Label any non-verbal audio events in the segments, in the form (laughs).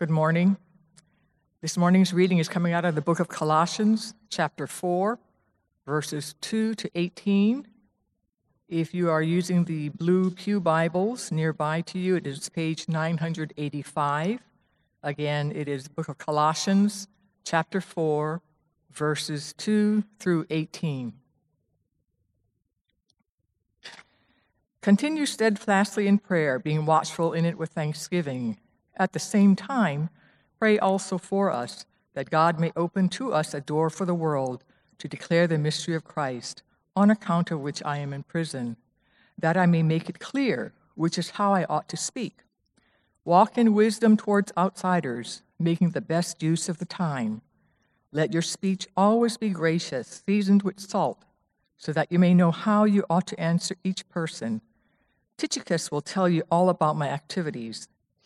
Good morning. This morning's reading is coming out of the book of Colossians, chapter 4, verses 2 to 18. If you are using the blue Pew Bibles nearby to you, it is page 985. Again, it is the book of Colossians, chapter 4, verses 2 through 18. Continue steadfastly in prayer, being watchful in it with thanksgiving. At the same time, pray also for us, that God may open to us a door for the world to declare the mystery of Christ, on account of which I am in prison, that I may make it clear which is how I ought to speak. Walk in wisdom towards outsiders, making the best use of the time. Let your speech always be gracious, seasoned with salt, so that you may know how you ought to answer each person Tychicus will tell you all about my activities.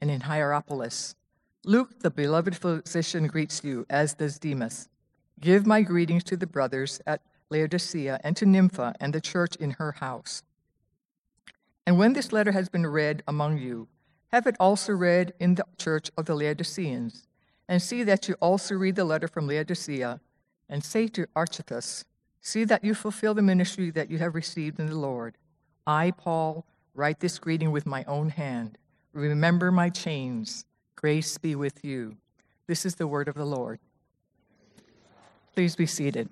and in Hierapolis. Luke, the beloved physician, greets you, as does Demas. Give my greetings to the brothers at Laodicea and to Nympha and the church in her house. And when this letter has been read among you, have it also read in the church of the Laodiceans, and see that you also read the letter from Laodicea, and say to Archippus, See that you fulfill the ministry that you have received in the Lord. I, Paul, write this greeting with my own hand. Remember my chains. Grace be with you. This is the word of the Lord. Please be seated.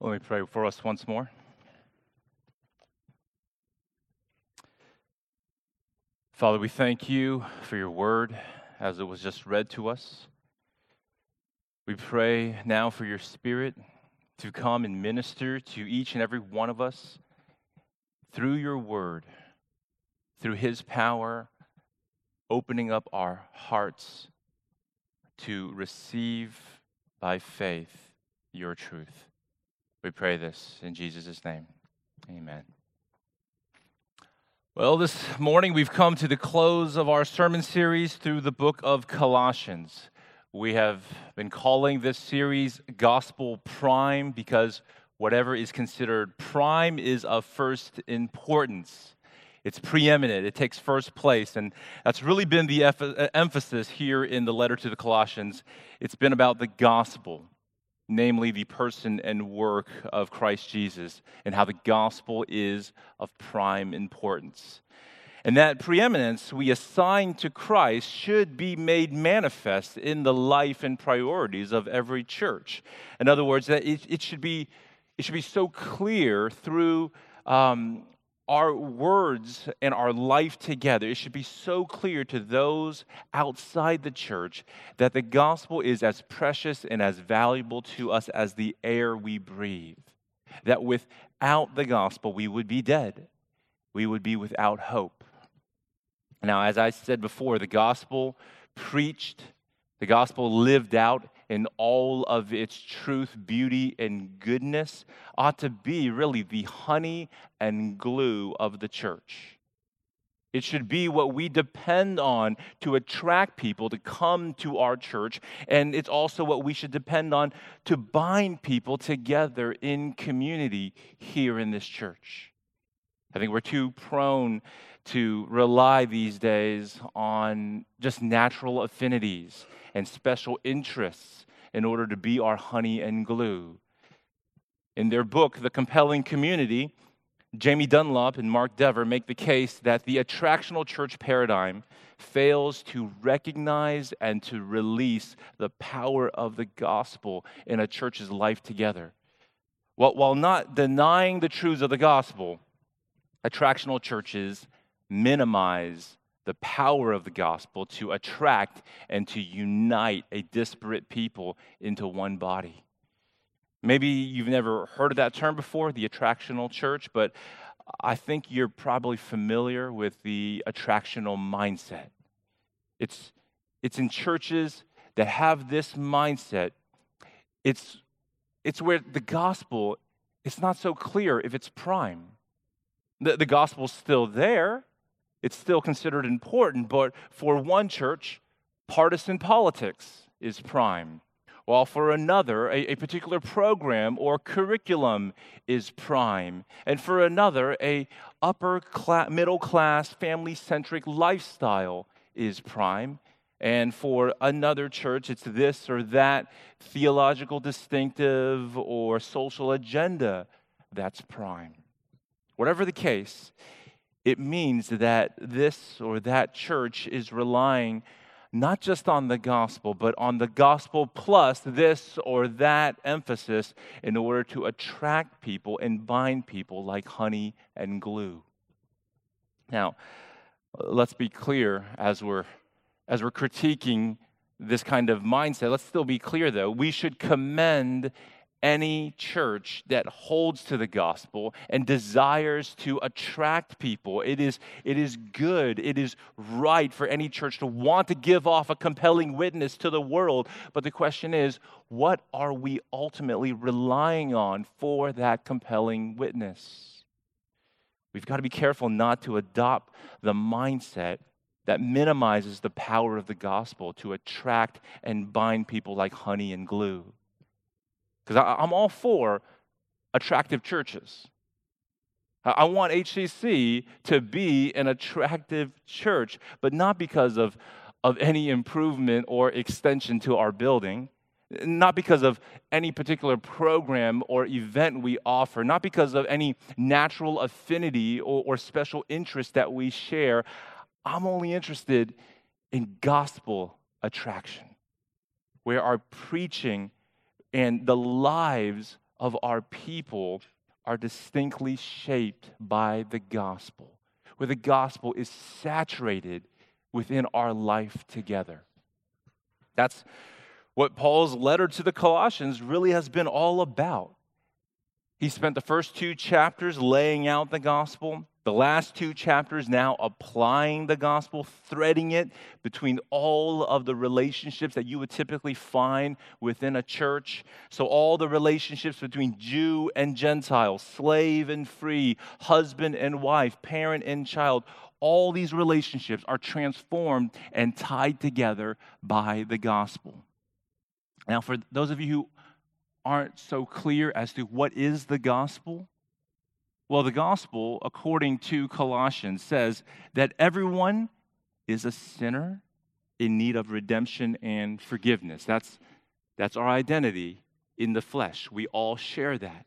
Let me pray for us once more. Father, we thank you for your word as it was just read to us. We pray now for your spirit to come and minister to each and every one of us through your word, through his power, opening up our hearts to receive by faith your truth. We pray this in Jesus' name. Amen. Well, this morning we've come to the close of our sermon series through the book of Colossians. We have been calling this series Gospel Prime because whatever is considered prime is of first importance. It's preeminent, it takes first place. And that's really been the emphasis here in the letter to the Colossians. It's been about the gospel namely the person and work of Christ Jesus, and how the gospel is of prime importance. And that preeminence we assign to Christ should be made manifest in the life and priorities of every church. In other words, that it, it should, be, it should be so clear through um, our words and our life together, it should be so clear to those outside the church that the gospel is as precious and as valuable to us as the air we breathe. That without the gospel, we would be dead, we would be without hope. Now, as I said before, the gospel preached, the gospel lived out in all of its truth, beauty, and goodness ought to be really the honey and glue of the church. It should be what we depend on to attract people to come to our church. And it's also what we should depend on to bind people together in community here in this church. I think we're too prone to rely these days on just natural affinities and special interests in order to be our honey and glue. In their book, The Compelling Community, Jamie Dunlop and Mark Dever make the case that the attractional church paradigm fails to recognize and to release the power of the gospel in a church's life together. While not denying the truths of the gospel, attractional churches minimize the power of the gospel to attract and to unite a disparate people into one body. Maybe you've never heard of that term before, the attractional church, but I think you're probably familiar with the attractional mindset. It's, it's in churches that have this mindset. It's, it's where the gospel, it's not so clear if it's prime. The, the gospel's still there, it's still considered important, but for one church, partisan politics is prime while for another, a, a, particular program or curriculum is prime, and for another, a upper class, middle class, family centric lifestyle is prime. And for another church, it's this or that theological distinctive or social agenda that's prime. Whatever the case, it means that this or that church is relying not just on the gospel, but on the gospel plus this or that emphasis in order to attract people and bind people like honey and glue. Now, let's be clear as we're as we're critiquing this kind of mindset. Let's still be clear though. We should commend any church that holds to the gospel and desires to attract people. It is, it is good, it is right for any church to want to give off a compelling witness to the world. But the question is, what are we ultimately relying on for that compelling witness? We've got to be careful not to adopt the mindset that minimizes the power of the gospel to attract and bind people like honey and glue. Because I'm all for attractive churches. I want HCC to be an attractive church, but not because of, of any improvement or extension to our building, not because of any particular program or event we offer, not because of any natural affinity or, or special interest that we share. I'm only interested in gospel attraction, where our preaching and the lives of our people are distinctly shaped by the gospel, where the gospel is saturated within our life together. That's what Paul's letter to the Colossians really has been all about. He spent the first two chapters laying out the gospel, the last two chapters now applying the gospel, threading it between all of the relationships that you would typically find within a church. So, all the relationships between Jew and Gentile, slave and free, husband and wife, parent and child, all these relationships are transformed and tied together by the gospel. Now, for those of you who aren't so clear as to what is the gospel, well, the gospel, according to Colossians, says that everyone is a sinner in need of redemption and forgiveness. That's, that's our identity in the flesh. We all share that.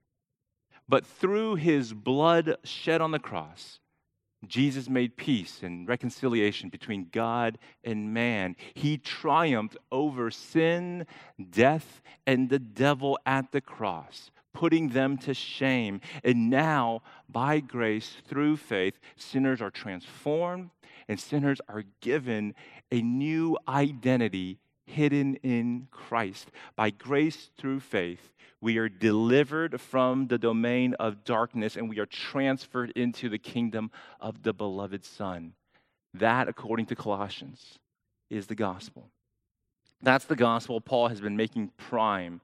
But through his blood shed on the cross, Jesus made peace and reconciliation between God and man. He triumphed over sin, death, and the devil at the cross putting them to shame. And now, by grace, through faith, sinners are transformed and sinners are given a new identity hidden in Christ. By grace through faith, we are delivered from the domain of darkness and we are transferred into the kingdom of the beloved Son. That, according to Colossians, is the gospel. That's the gospel Paul has been making prime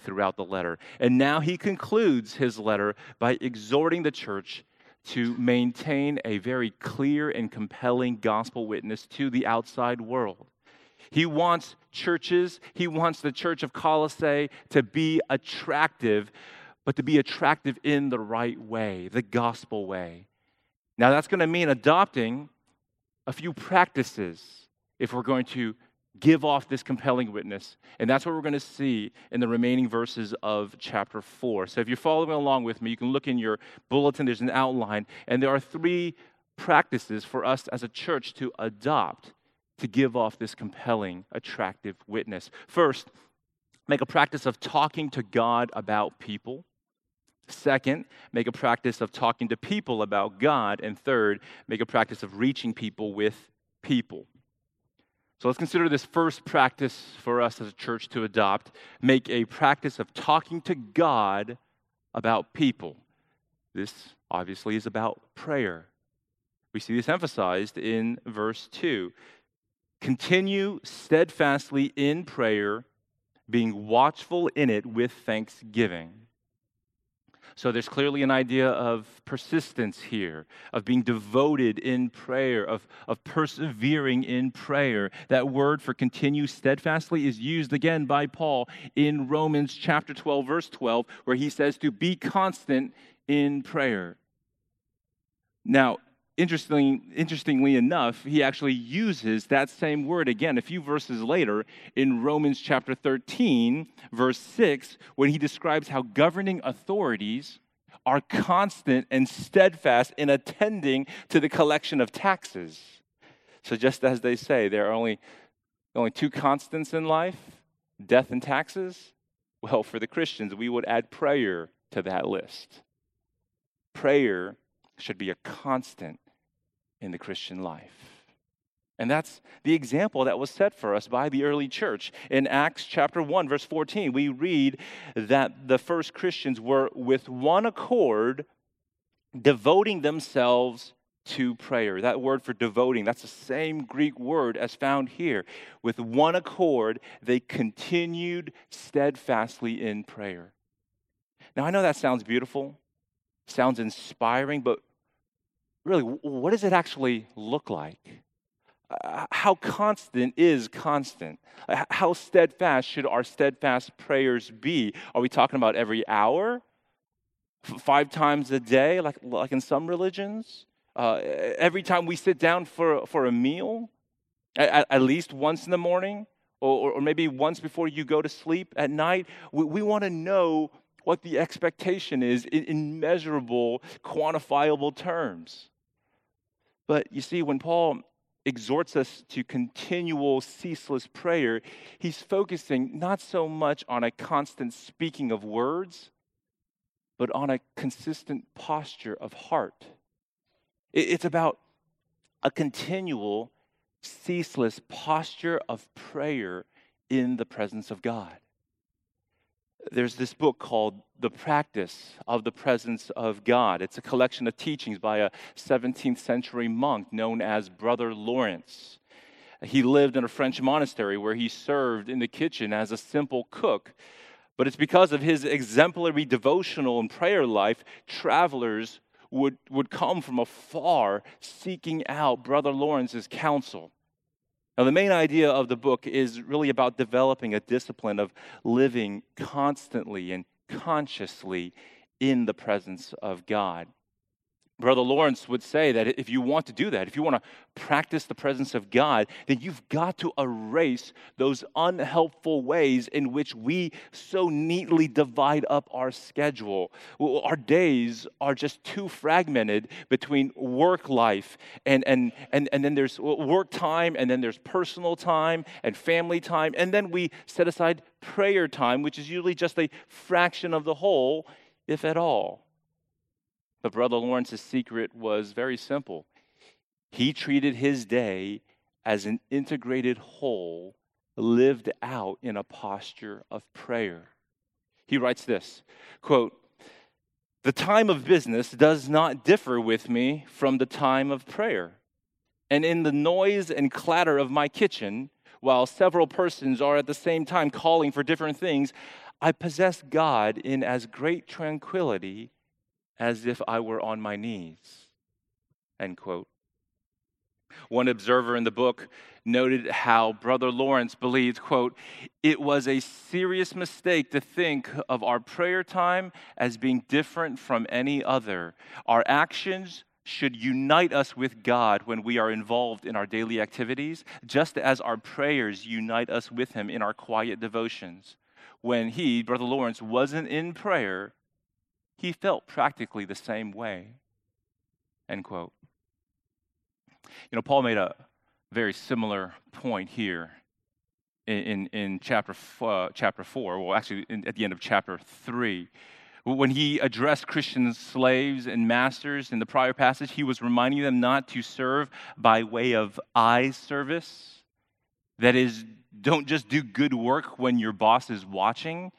throughout the letter. And now he concludes his letter by exhorting the church to maintain a very clear and compelling gospel witness to the outside world. He wants churches, he wants the church of Colossae to be attractive, but to be attractive in the right way, the gospel way. Now, that's going to mean adopting a few practices if we're going to give off this compelling witness. And that's what we're going to see in the remaining verses of chapter 4. So if you're following along with me, you can look in your bulletin, there's an outline, and there are three practices for us as a church to adopt to give off this compelling, attractive witness. First, make a practice of talking to God about people. Second, make a practice of talking to people about God. And third, make a practice of reaching people with people. So let's consider this first practice for us as a church to adopt. Make a practice of talking to God about people. This obviously is about prayer. We see this emphasized in verse 2. Continue steadfastly in prayer, being watchful in it with thanksgiving. So there's clearly an idea of persistence here, of being devoted in prayer, of, of persevering in prayer. That word for continue steadfastly is used again by Paul in Romans chapter 12, verse 12, where he says to be constant in prayer. Now, Interesting, interestingly enough, he actually uses that same word again a few verses later in Romans chapter 13, verse 6, when he describes how governing authorities are constant and steadfast in attending to the collection of taxes. So, just as they say, there are only, only two constants in life death and taxes. Well, for the Christians, we would add prayer to that list. Prayer should be a constant in the Christian life. And that's the example that was set for us by the early church. In Acts chapter 1, verse 14, we read that the first Christians were with one accord devoting themselves to prayer. That word for devoting, that's the same Greek word as found here. With one accord, they continued steadfastly in prayer. Now, I know that sounds beautiful, sounds inspiring, but really, what does it actually look like? Uh, how constant is constant? Uh, how steadfast should our steadfast prayers be? Are we talking about every hour? F- five times a day, like, like in some religions? Uh, every time we sit down for, for a meal? At, at least once in the morning? Or, or, maybe once before you go to sleep at night? We, we want to know what the expectation is in, in measurable, quantifiable terms. But you see, when Paul exhorts us to continual, ceaseless prayer, he's focusing not so much on a constant speaking of words, but on a consistent posture of heart. It's about a continual, ceaseless posture of prayer in the presence of God there's this book called The Practice of the Presence of God. It's a collection of teachings by a 17th century monk known as Brother Lawrence. He lived in a French monastery where he served in the kitchen as a simple cook. But it's because of his exemplary devotional and prayer life, travelers would, would come from afar seeking out Brother Lawrence's counsel. Now, the main idea of the book is really about developing a discipline of living constantly and consciously in the presence of God. Brother Lawrence would say that if you want to do that, if you want to practice the presence of God, then you've got to erase those unhelpful ways in which we so neatly divide up our schedule. Our days are just too fragmented between work life and, and, and, and then there's work time, and then there's personal time and family time, and then we set aside prayer time, which is usually just a fraction of the whole, if at all. But Brother Lawrence's secret was very simple. He treated his day as an integrated whole lived out in a posture of prayer. He writes this quote, The time of business does not differ with me from the time of prayer. And in the noise and clatter of my kitchen, while several persons are at the same time calling for different things, I possess God in as great tranquility as if I were on my knees. End quote. One observer in the book noted how Brother Lawrence believed, quote, it was a serious mistake to think of our prayer time as being different from any other. Our actions should unite us with God when we are involved in our daily activities, just as our prayers unite us with Him in our quiet devotions. When he, Brother Lawrence, wasn't in prayer, he felt practically the same way. End quote. You know, Paul made a very similar point here in, in, in chapter, uh, chapter 4, well, actually, in, at the end of chapter 3. When he addressed Christian slaves and masters in the prior passage, he was reminding them not to serve by way of eye service. That is, don't just do good work when your boss is watching.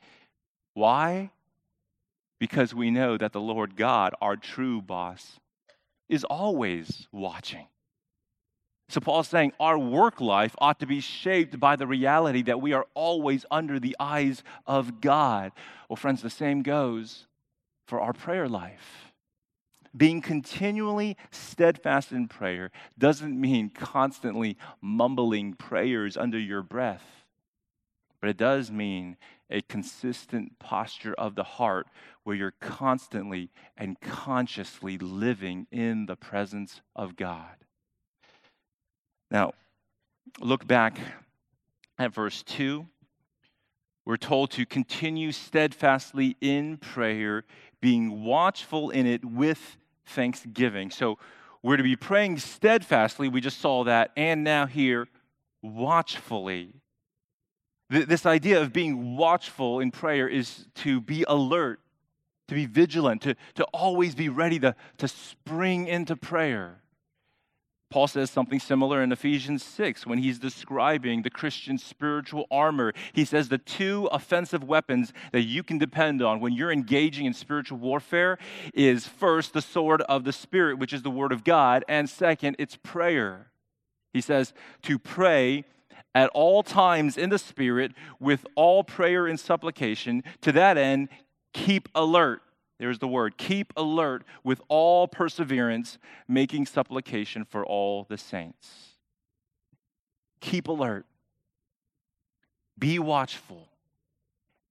Why? Because we know that the Lord God, our true boss, is always watching. So Paul's saying our work life ought to be shaped by the reality that we are always under the eyes of God. Well, friends, the same goes for our prayer life. Being continually steadfast in prayer doesn't mean constantly mumbling prayers under your breath, but it does mean a consistent posture of the heart where you're constantly and consciously living in the presence of God. Now, look back at verse 2. We're told to continue steadfastly in prayer, being watchful in it with thanksgiving. So we're to be praying steadfastly. We just saw that. And now here, watchfully. This idea of being watchful in prayer is to be alert, to be vigilant, to, to always be ready to, to spring into prayer. Paul says something similar in Ephesians 6 when he's describing the Christian spiritual armor. He says the two offensive weapons that you can depend on when you're engaging in spiritual warfare is first the sword of the Spirit, which is the Word of God, and second, it's prayer. He says to pray at all times in the Spirit with all prayer and supplication. To that end, keep alert there's the word. Keep alert with all perseverance, making supplication for all the saints. Keep alert. Be watchful.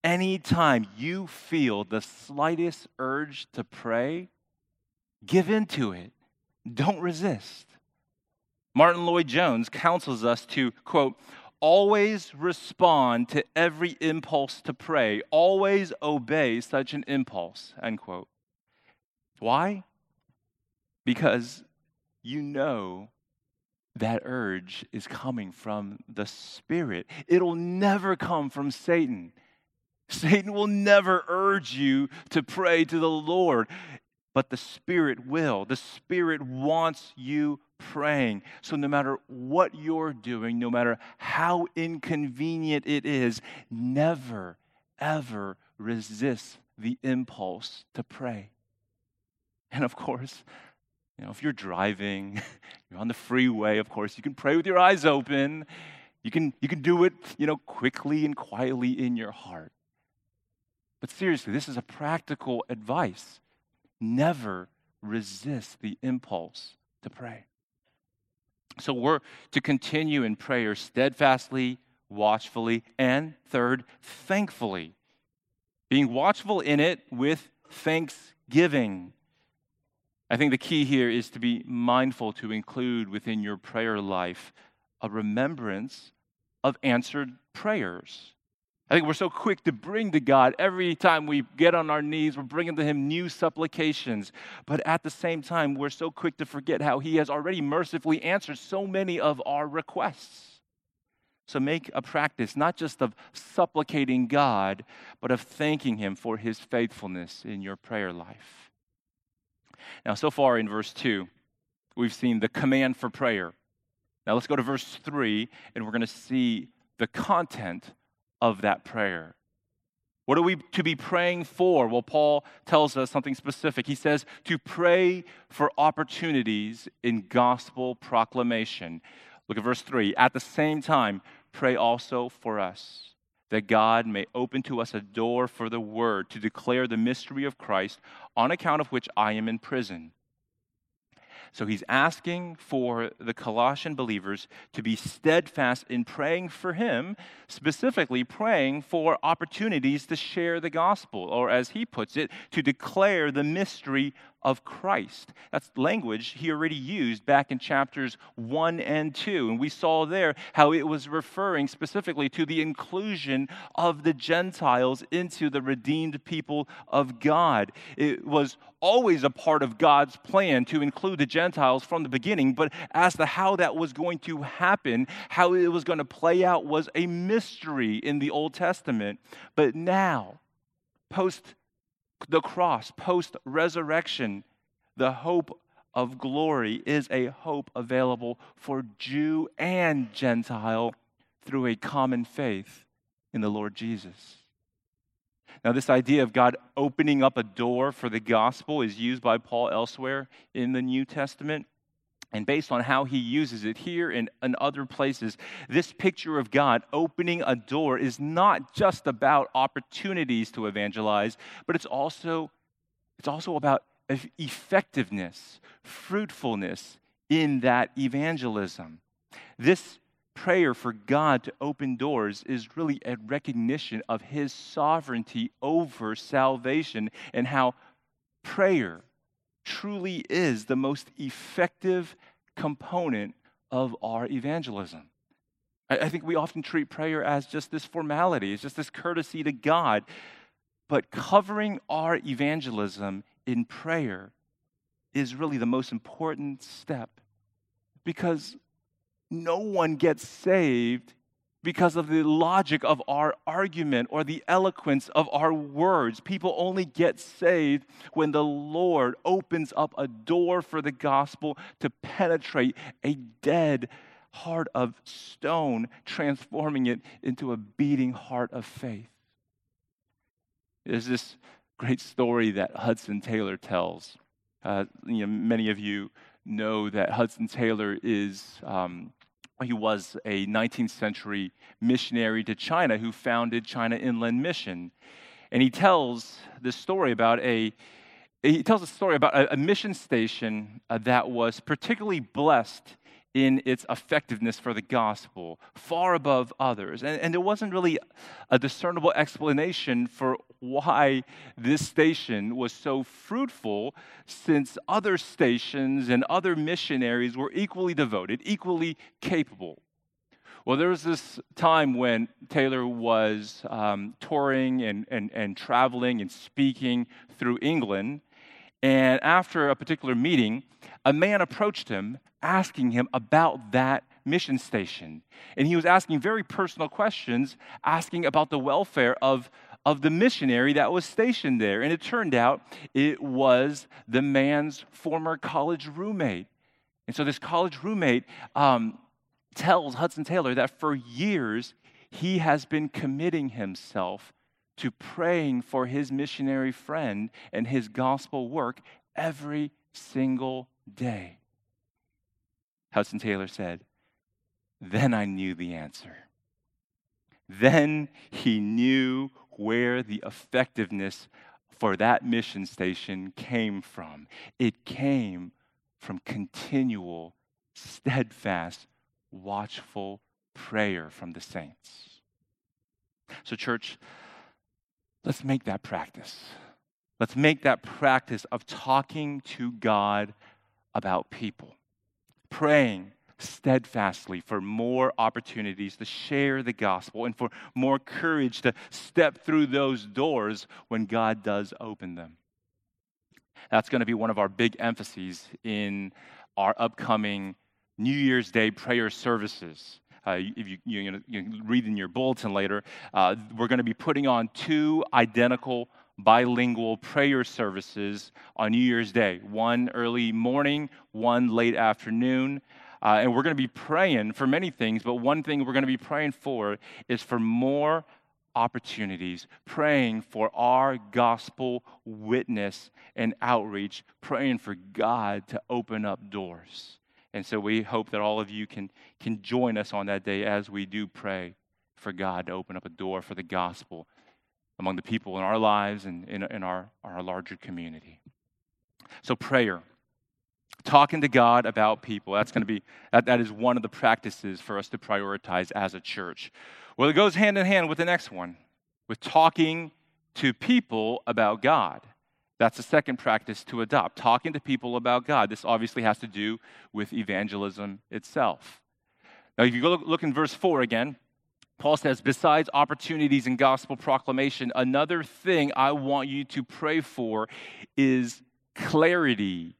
Anytime you feel the slightest urge to pray, give in to it. Don't resist. Martyn Lloyd-Jones counsels us to, quote, always respond to every impulse to pray, always obey such an impulse, end quote. Why? Because you know that urge is coming from the Spirit. It'll never come from Satan. Satan will never urge you to pray to the Lord, but the Spirit will. The Spirit wants you praying. So, no matter what you're doing, no matter how inconvenient it is, never, ever resist the impulse to pray. And of course, you know, if you're driving, (laughs) you're on the freeway, of course, you can pray with your eyes open. You can, you can do it, you know, quickly and quietly in your heart. But seriously, this is a practical advice. Never resist the impulse to pray. So we're to continue in prayer steadfastly, watchfully, and third, thankfully. Being watchful in it with thanksgiving. I think the key here is to be mindful to include within your prayer life a remembrance of answered prayers. I think we're so quick to bring to God every time we get on our knees, we're bringing to Him new supplications. But at the same time, we're so quick to forget how He has already mercifully answered so many of our requests. So make a practice not just of supplicating God, but of thanking Him for His faithfulness in your prayer life. Now, so far in verse 2, we've seen the command for prayer. Now let's go to verse 3, and we're going to see the content of that prayer. What are we to be praying for? Well, Paul tells us something specific. He says to pray for opportunities in gospel proclamation. Look at verse 3. At the same time, pray also for us, that God may open to us a door for the word to declare the mystery of Christ, on account of which I am in prison so he's asking for the Colossian believers to be steadfast in praying for him, specifically praying for opportunities to share the gospel, or as he puts it, to declare the mystery of Christ. That's language he already used back in chapters 1 and 2. And we saw there how it was referring specifically to the inclusion of the Gentiles into the redeemed people of God. It was always a part of God's plan to include the Gentiles from the beginning, but as to how that was going to happen, how it was going to play out, was a mystery in the Old Testament. But now, post the cross, post resurrection, the hope of glory is a hope available for Jew and Gentile through a common faith in the Lord Jesus. Now, this idea of God opening up a door for the gospel is used by Paul elsewhere in the New Testament. And based on how he uses it here and in other places, this picture of God opening a door is not just about opportunities to evangelize, but it's also, it's also about effectiveness, fruitfulness in that evangelism. This prayer for God to open doors is really a recognition of his sovereignty over salvation and how prayer truly is the most effective component of our evangelism. I, think we often treat prayer as just this formality, it's just this courtesy to God. But covering our evangelism in prayer is really the most important step because no one gets saved because of the logic of our argument or the eloquence of our words. People only get saved when the Lord opens up a door for the gospel to penetrate a dead heart of stone, transforming it into a beating heart of faith. There's this great story that Hudson Taylor tells. Uh, you know, many of you know that Hudson Taylor is um, he was a 19th century missionary to China who founded China Inland Mission. And he tells this story about a he tells a story about a, a mission station uh, that was particularly blessed in its effectiveness for the gospel, far above others. And, and there wasn't really a discernible explanation for why this station was so fruitful, since other stations and other missionaries were equally devoted, equally capable. Well, there was this time when Taylor was um, touring and, and, and traveling and speaking through England. And after a particular meeting, a man approached him asking him about that mission station. And he was asking very personal questions, asking about the welfare of, of the missionary that was stationed there. And it turned out it was the man's former college roommate. And so this college roommate um, tells Hudson Taylor that for years he has been committing himself to praying for his missionary friend and his gospel work every single day. Hudson Taylor said, Then I knew the answer. Then he knew where the effectiveness for that mission station came from. It came from continual, steadfast, watchful prayer from the saints. So, church, let's make that practice. Let's make that practice of talking to God about people praying steadfastly for more opportunities to share the gospel and for more courage to step through those doors when God does open them. That's going to be one of our big emphases in our upcoming New Year's Day prayer services. Uh, if you, you, you read in your bulletin later, uh, we're going to be putting on two identical bilingual prayer services on New Year's Day one early morning, one late afternoon. Uh, and we're going to be praying for many things, but one thing we're going to be praying for is for more opportunities, praying for our gospel witness and outreach, praying for God to open up doors. And so we hope that all of you can, can join us on that day as we do pray for God to open up a door for the gospel among the people in our lives and in, in our, our larger community. So, prayer. Talking to God about people, that's going to be, that, that is one of the practices for us to prioritize as a church. Well, it goes hand in hand with the next one, with talking to people about God. That's the second practice to adopt, talking to people about God. This obviously has to do with evangelism itself. Now, if you go look in verse 4 again, Paul says, besides opportunities in gospel proclamation, another thing I want you to pray for is clarity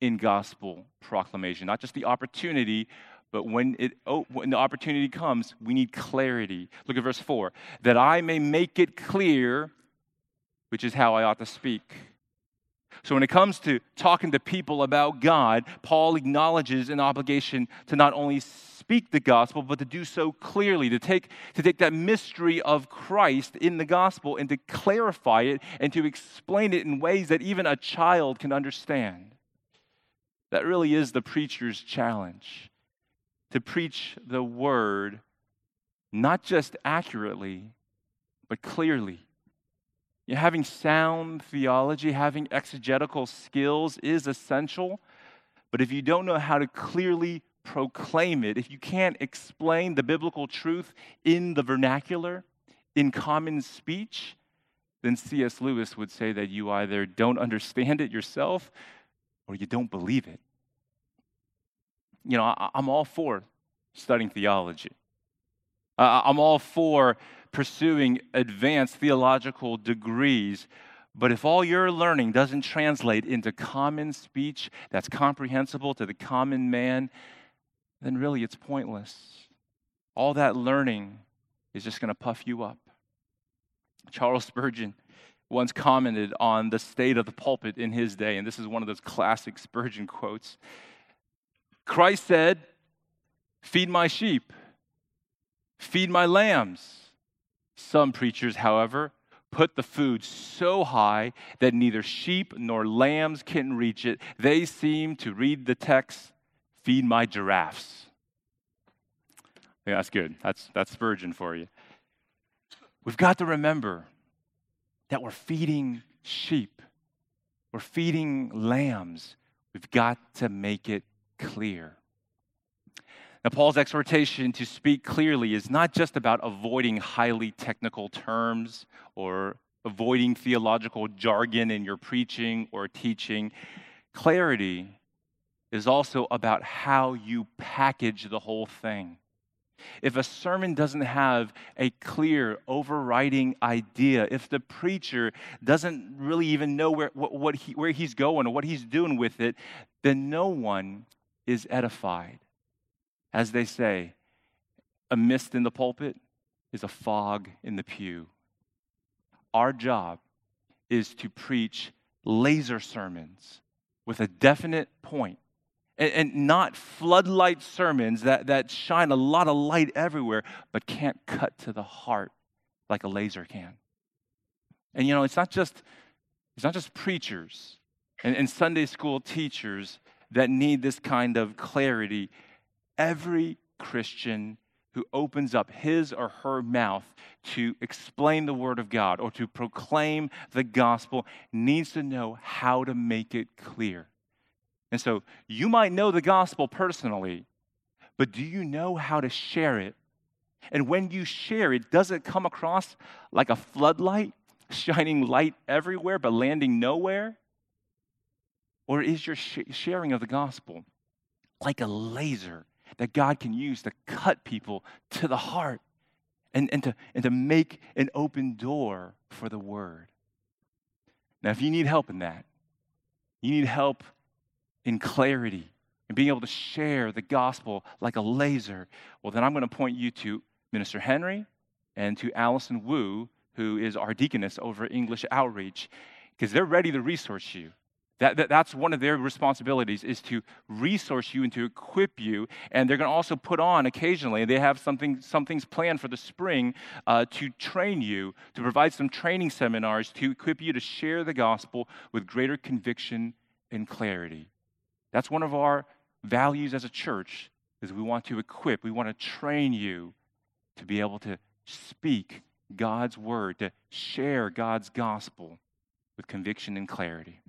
in gospel proclamation. Not just the opportunity, but when, it, oh, when the opportunity comes, we need clarity. Look at verse 4 that I may make it clear, which is how I ought to speak. So, when it comes to talking to people about God, Paul acknowledges an obligation to not only speak the gospel, but to do so clearly, to take, to take that mystery of Christ in the gospel and to clarify it and to explain it in ways that even a child can understand. That really is the preacher's challenge to preach the word not just accurately, but clearly. You know, having sound theology, having exegetical skills is essential, but if you don't know how to clearly proclaim it, if you can't explain the biblical truth in the vernacular, in common speech, then C.S. Lewis would say that you either don't understand it yourself or you don't believe it. You know, I, am all for studying theology. Uh, I'm all for pursuing advanced theological degrees, but if all your learning doesn't translate into common speech that's comprehensible to the common man, then really it's pointless. All that learning is just going to puff you up. Charles Spurgeon once commented on the state of the pulpit in his day, and this is one of those classic Spurgeon quotes. Christ said, Feed my sheep, feed my lambs. Some preachers, however, put the food so high that neither sheep nor lambs can reach it. They seem to read the text feed my giraffes. Yeah, that's good. That's, that's Spurgeon for you. We've got to remember that we're feeding sheep, we're feeding lambs. We've got to make it clear. Now, Paul's exhortation to speak clearly is not just about avoiding highly technical terms or avoiding theological jargon in your preaching or teaching. Clarity is also about how you package the whole thing. If a sermon doesn't have a clear, overriding idea, if the preacher doesn't really even know where, what, what he, where he's going or what he's doing with it, then no one is edified. As they say, a mist in the pulpit is a fog in the pew. Our job is to preach laser sermons with a definite point and, and not floodlight sermons that, that shine a lot of light everywhere, but can't cut to the heart like a laser can. And you know, it's not just it's not just preachers and, and Sunday school teachers that need this kind of clarity. Every Christian who opens up his or her mouth to explain the Word of God or to proclaim the gospel needs to know how to make it clear. And so you might know the gospel personally, but do you know how to share it? And when you share it, does it come across like a floodlight, (laughs) shining light everywhere but landing nowhere? Or is your sh- sharing of the gospel like a laser that God can use to cut people to the heart and, and, to, and to make an open door for the word? Now, if you need help in that, you need help in clarity and being able to share the gospel like a laser, well, then I'm going to point you to Minister Henry and to Allison Wu, who is our deaconess over English Outreach, because they're ready to resource you. That, that, that's one of their responsibilities is to resource you and to equip you. And they're going to also put on occasionally, they have something, some things planned for the spring uh, to train you, to provide some training seminars to equip you to share the gospel with greater conviction and clarity. That's one of our values as a church is we want to equip, we want to train you to be able to speak God's word, to share God's gospel with conviction and clarity.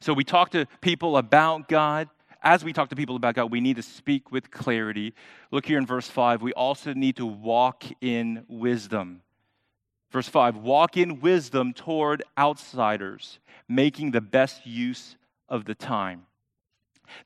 So we talk to people about God. As we talk to people about God, we need to speak with clarity. Look here in verse 5. We also need to walk in wisdom. Verse 5 Walk in wisdom toward outsiders, making the best use of the time.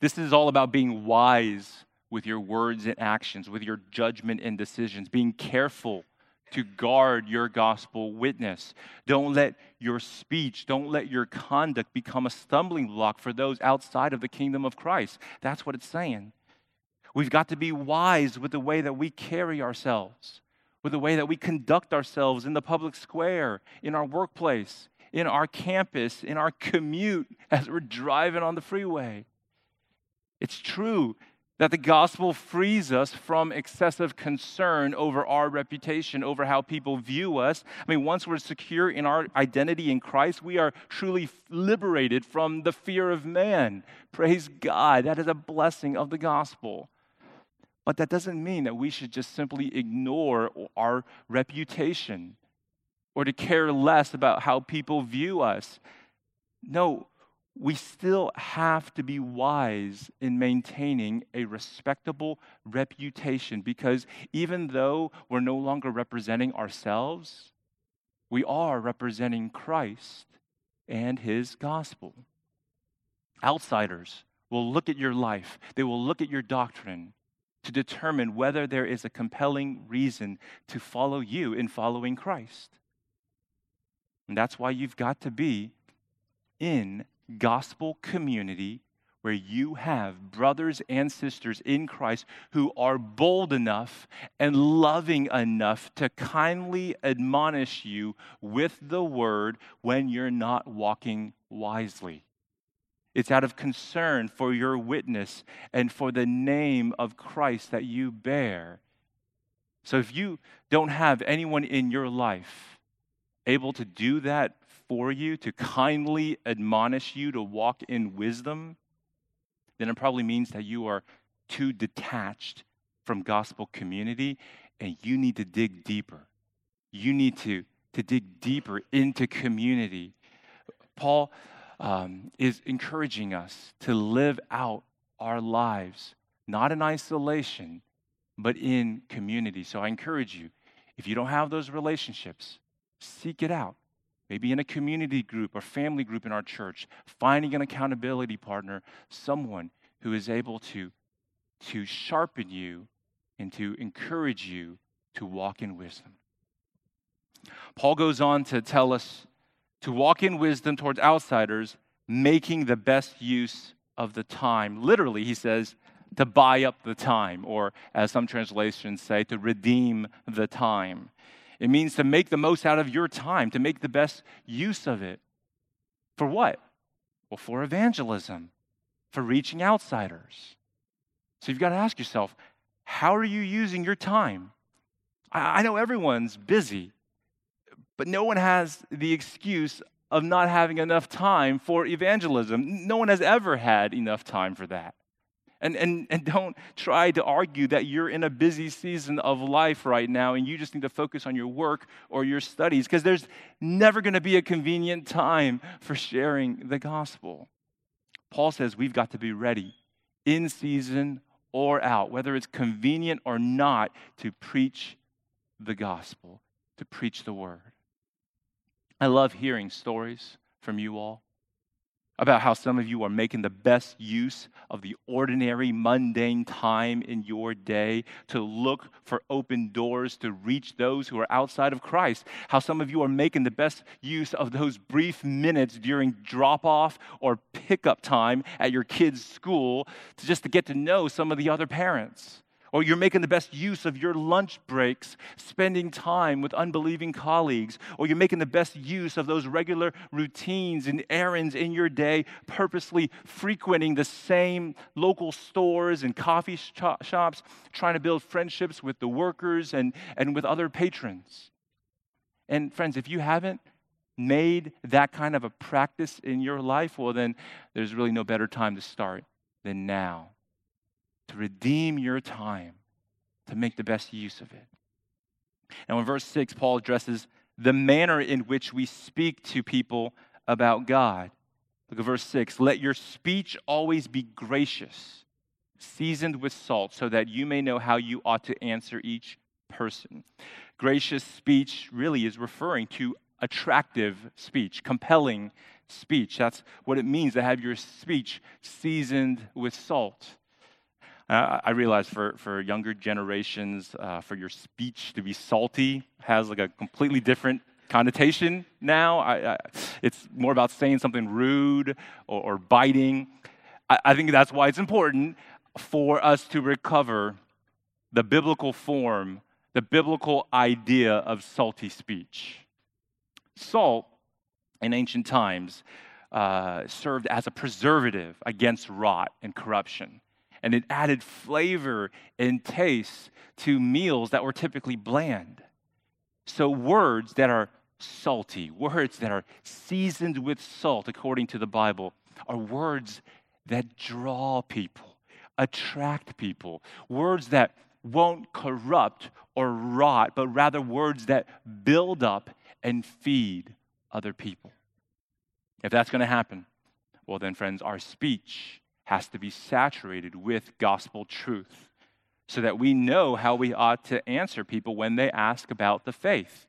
This is all about being wise with your words and actions, with your judgment and decisions, being careful to guard your gospel witness. Don't let your speech, don't let your conduct become a stumbling block for those outside of the kingdom of Christ. That's what it's saying. We've got to be wise with the way that we carry ourselves, with the way that we conduct ourselves in the public square, in our workplace, in our campus, in our commute as we're driving on the freeway. It's true that the gospel frees us from excessive concern over our reputation, over how people view us. I mean, once we're secure in our identity in Christ, we are truly liberated from the fear of man. Praise God. That is a blessing of the gospel. But that doesn't mean that we should just simply ignore our reputation or to care less about how people view us. No, we still have to be wise in maintaining a respectable reputation because even though we're no longer representing ourselves, we are representing Christ and his gospel. Outsiders will look at your life, they will look at your doctrine to determine whether there is a compelling reason to follow you in following Christ. And that's why you've got to be in gospel community where you have brothers and sisters in Christ who are bold enough and loving enough to kindly admonish you with the word when you're not walking wisely. It's out of concern for your witness and for the name of Christ that you bear. So if you don't have anyone in your life able to do that for you, to kindly admonish you to walk in wisdom, then it probably means that you are too detached from gospel community and you need to dig deeper. You need to, to dig deeper into community. Paul um, is encouraging us to live out our lives, not in isolation, but in community. So I encourage you, if you don't have those relationships, seek it out. Maybe in a community group or family group in our church, finding an accountability partner, someone who is able to, to sharpen you and to encourage you to walk in wisdom. Paul goes on to tell us to walk in wisdom towards outsiders, making the best use of the time. Literally, he says, to buy up the time, or as some translations say, to redeem the time. It means to make the most out of your time, to make the best use of it. For what? Well, for evangelism, for reaching outsiders. So you've got to ask yourself, how are you using your time? I, know everyone's busy, but no one has the excuse of not having enough time for evangelism. No one has ever had enough time for that. And, and, and don't try to argue that you're in a busy season of life right now and you just need to focus on your work or your studies because there's never going to be a convenient time for sharing the gospel. Paul says we've got to be ready in season or out, whether it's convenient or not, to preach the gospel, to preach the word. I love hearing stories from you all about how some of you are making the best use of the ordinary, mundane time in your day to look for open doors to reach those who are outside of Christ. How some of you are making the best use of those brief minutes during drop off or pickup time at your kids' school to just to get to know some of the other parents or you're making the best use of your lunch breaks, spending time with unbelieving colleagues, or you're making the best use of those regular routines and errands in your day, purposely frequenting the same local stores and coffee shops, trying to build friendships with the workers and, and with other patrons. And friends, if you haven't made that kind of a practice in your life, well, then there's really no better time to start than now to redeem your time, to make the best use of it. Now, in verse 6, Paul addresses the manner in which we speak to people about God. Look at verse 6 Let your speech always be gracious, seasoned with salt, so that you may know how you ought to answer each person. Gracious speech really is referring to attractive speech, compelling speech. That's what it means to have your speech seasoned with salt. Uh, I realize for, for younger generations, uh, for your speech to be salty has like a completely different connotation now. I, I, it's more about saying something rude or, or biting. I, I think that's why it's important for us to recover the biblical form, the biblical idea of salty speech. Salt in ancient times uh, served as a preservative against rot and corruption. And it added flavor and taste to meals that were typically bland. So, words that are salty, words that are seasoned with salt, according to the Bible, are words that draw people, attract people, words that won't corrupt or rot, but rather words that build up and feed other people. If that's going to happen, well, then, friends, our speech has to be saturated with gospel truth so that we know how we ought to answer people when they ask about the faith.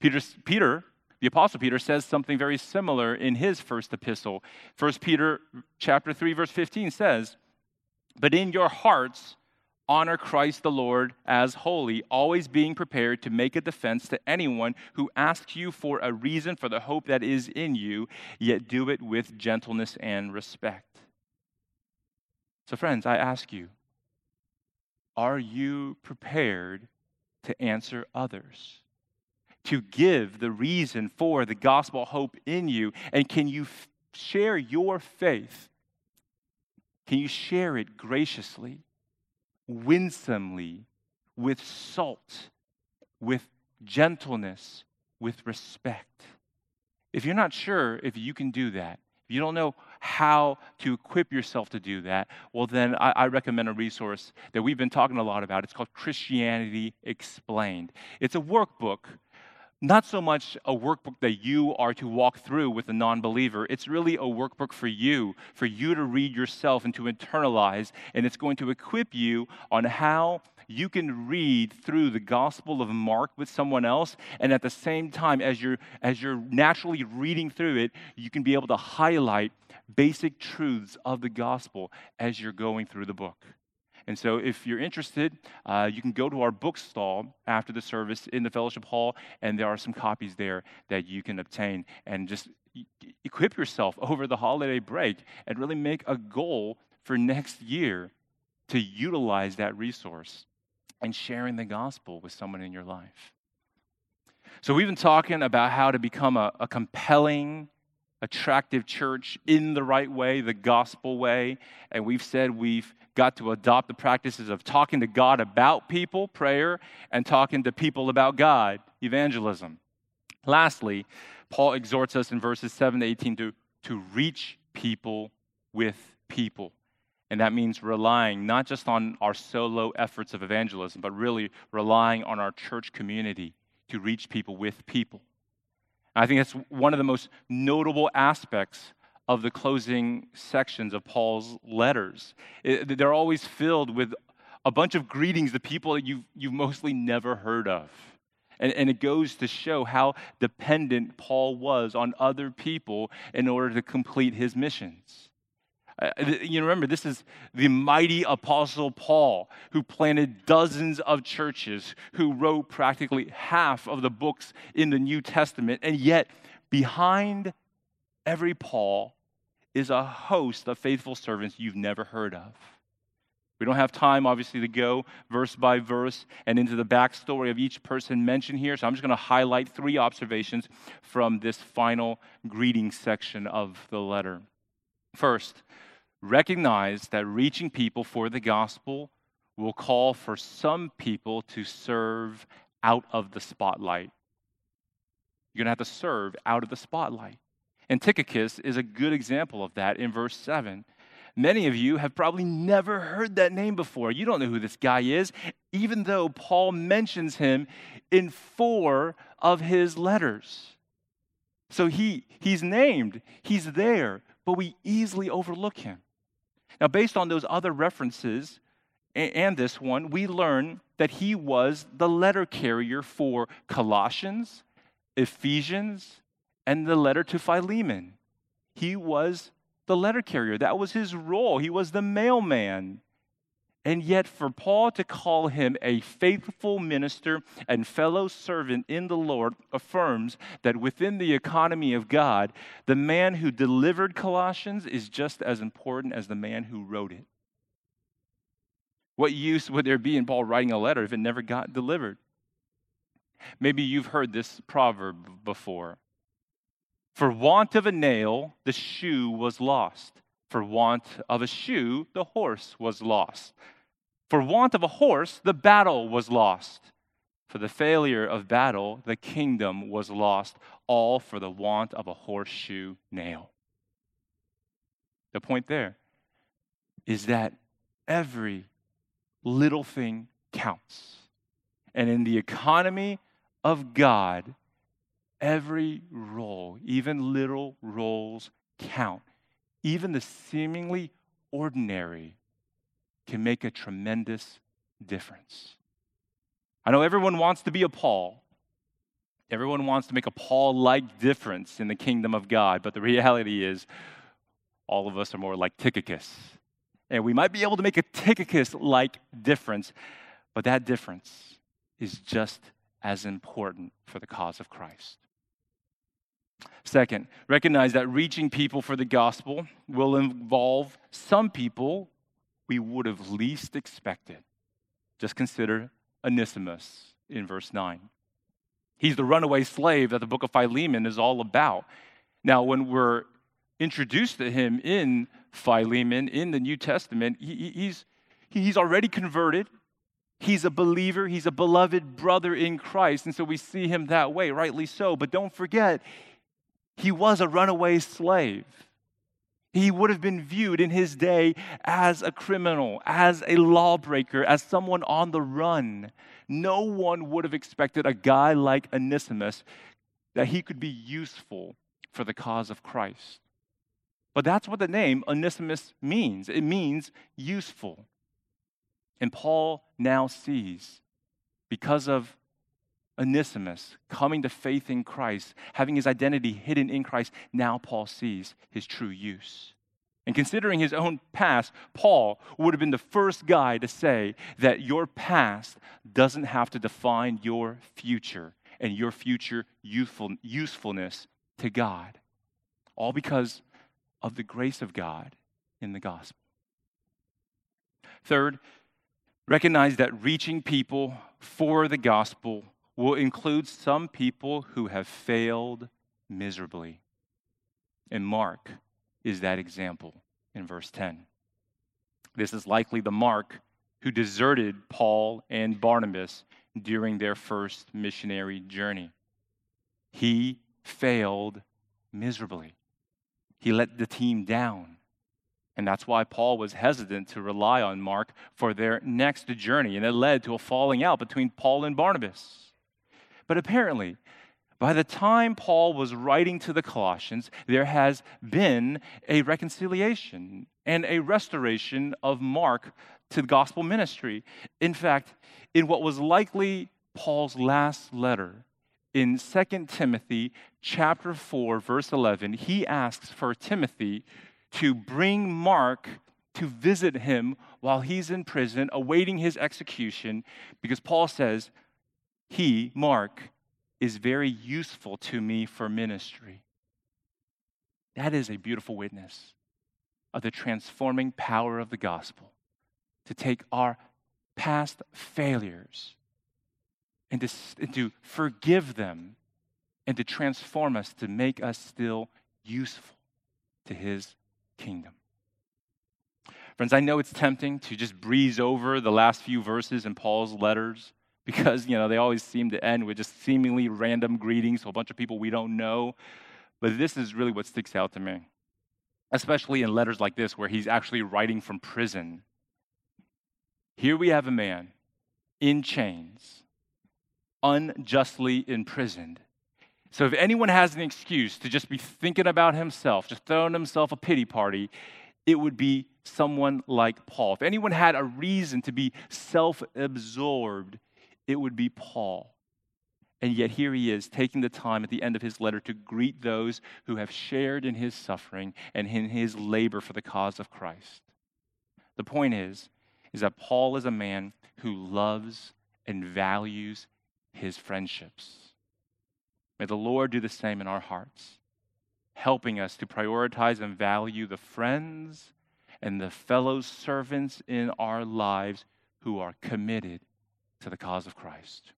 Peter, Peter the apostle Peter says something very similar in his first epistle. 1 Peter chapter 3 verse 15 says, "But in your hearts honor Christ the Lord as holy, always being prepared to make a defense to anyone who asks you for a reason for the hope that is in you, yet do it with gentleness and respect." So friends, I ask you, are you prepared to answer others? to give the reason for the gospel hope in you? And can you f- share your faith? Can you share it graciously, winsomely, with salt, with gentleness, with respect? If you're not sure if you can do that, if you don't know how to equip yourself to do that, well, then I, I, recommend a resource that we've been talking a lot about. It's called Christianity Explained. It's a workbook not so much a workbook that you are to walk through with a non believer. It's really a workbook for you, for you to read yourself and to internalize. And it's going to equip you on how you can read through the Gospel of Mark with someone else. And at the same time, as you're, as you're naturally reading through it, you can be able to highlight basic truths of the gospel as you're going through the book. And so, if you're interested, uh, you can go to our bookstall after the service in the fellowship hall, and there are some copies there that you can obtain. And just equip yourself (laughs) over the holiday break and really make a goal for next year to utilize that resource and sharing the gospel with someone in your life. So, we've been talking about how to become a, a compelling, attractive church in the right way, the gospel way. And we've said we've got to adopt the practices of talking to God about people, prayer, and talking to people about God, evangelism. Lastly, Paul exhorts us in verses 7 to 18 to, to reach people with people. And that means relying not just on our solo efforts of evangelism, but really relying on our church community to reach people with people. I think that's one of the most notable aspects of the closing sections of Paul's letters. It, they're always filled with a bunch of greetings to people that you've, you've mostly never heard of. And, and it goes to show how dependent Paul was on other people in order to complete his missions. Uh, you remember, this is the mighty apostle Paul who planted dozens of churches, who wrote practically half of the books in the New Testament, and yet behind every Paul is a host of faithful servants you've never heard of. We don't have time, obviously, to go verse by verse and into the backstory of each person mentioned here, so I'm just going to highlight three observations from this final greeting section of the letter. First, recognize that reaching people for the gospel will call for some people to serve out of the spotlight. You're going to have to serve out of the spotlight. And is a good example of that in verse 7. Many of you have probably never heard that name before. You don't know who this guy is, even though Paul mentions him in four of his letters. So he, he's named, he's there, but we easily overlook him. Now, based on those other references, and this one, we learn that he was the letter carrier for Colossians, Ephesians, and the letter to Philemon. He was the letter carrier. That was his role. He was the mailman. And yet, for Paul to call him a faithful minister and fellow servant in the Lord affirms that within the economy of God, the man who delivered Colossians is just as important as the man who wrote it. What use would there be in Paul writing a letter if it never got delivered? Maybe you've heard this proverb before. For want of a nail, the shoe was lost. For want of a shoe, the horse was lost. For want of a horse, the battle was lost. For the failure of battle, the kingdom was lost, all for the want of a horseshoe nail. The point there is that every little thing counts. And in the economy of God, every role, even little roles, count. Even the seemingly ordinary can make a tremendous difference. I know everyone wants to be a Paul. Everyone wants to make a Paul like difference in the kingdom of God, but the reality is, all of us are more like Tychicus. And we might be able to make a Tychicus like difference, but that difference is just as important for the cause of Christ. Second, recognize that reaching people for the gospel will involve some people we would have least expected. Just consider Onesimus in verse 9. He's the runaway slave that the book of Philemon is all about. Now, when we're introduced to him in Philemon in the New Testament, he, he's, he's already converted. He's a believer. He's a beloved brother in Christ. And so we see him that way, rightly so. But don't forget, he was a runaway slave. He would have been viewed in his day as a criminal, as a lawbreaker, as someone on the run. No one would have expected a guy like Onesimus that he could be useful for the cause of Christ. But that's what the name Onesimus means it means useful. And Paul now sees, because of Onesimus coming to faith in Christ, having his identity hidden in Christ, now Paul sees his true use. And considering his own past, Paul would have been the first guy to say that your past doesn't have to define your future and your future youthful, usefulness to God. All because of the grace of God in the gospel. Third, recognize that reaching people for the gospel will include some people who have failed miserably. And Mark is that example in verse 10. This is likely the Mark who deserted Paul and Barnabas during their first missionary journey. He failed miserably. He let the team down. And that's why Paul was hesitant to rely on Mark for their next journey. And it led to a falling out between Paul and Barnabas. But apparently, by the time Paul was writing to the Colossians, there has been a reconciliation and a restoration of Mark to the gospel ministry. In fact, in what was likely Paul's last letter, in 2 Timothy chapter 4 verse 11, he asks for Timothy to bring Mark to visit him while he's in prison awaiting his execution because Paul says he, Mark, is very useful to me for ministry. That is a beautiful witness of the transforming power of the gospel to take our past failures and to, and to forgive them and to transform us to make us still useful to his kingdom. Friends, I know it's tempting to just breeze over the last few verses in Paul's letters because you know they always seem to end with just seemingly random greetings to a bunch of people we don't know. But this is really what sticks out to me especially in letters like this where he's actually writing from prison. Here we have a man in chains unjustly imprisoned. So if anyone has an excuse to just be thinking about himself just throwing himself a pity party it would be someone like Paul. If anyone had a reason to be self absorbed, it would be Paul. And yet, here he is taking the time at the end of his letter to greet those who have shared in his suffering and in his labor for the cause of Christ. The point is, is that Paul is a man who loves and values his friendships. May the Lord do the same in our hearts, helping us to prioritize and value the friends and the fellow servants in our lives who are committed to the cause of Christ.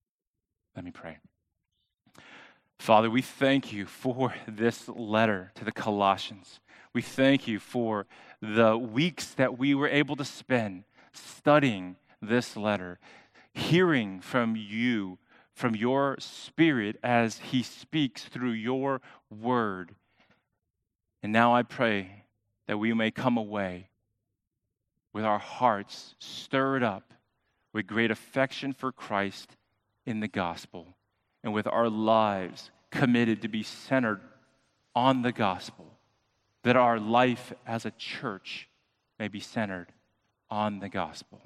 Let me pray. Father, we thank you for this letter to the Colossians. We thank you for the weeks that we were able to spend studying this letter, hearing from you, from your spirit as he speaks through your word. And now I pray that we may come away with our hearts stirred up with great affection for Christ in the gospel and with our lives committed to be centered on the gospel, that our life as a church may be centered on the gospel.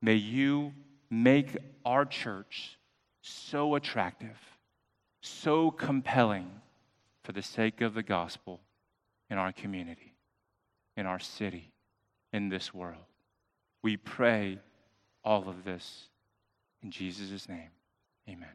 May you make our church so attractive, so compelling for the sake of the gospel in our community, in our city, in this world. We pray all of this in Jesus' name. Amen.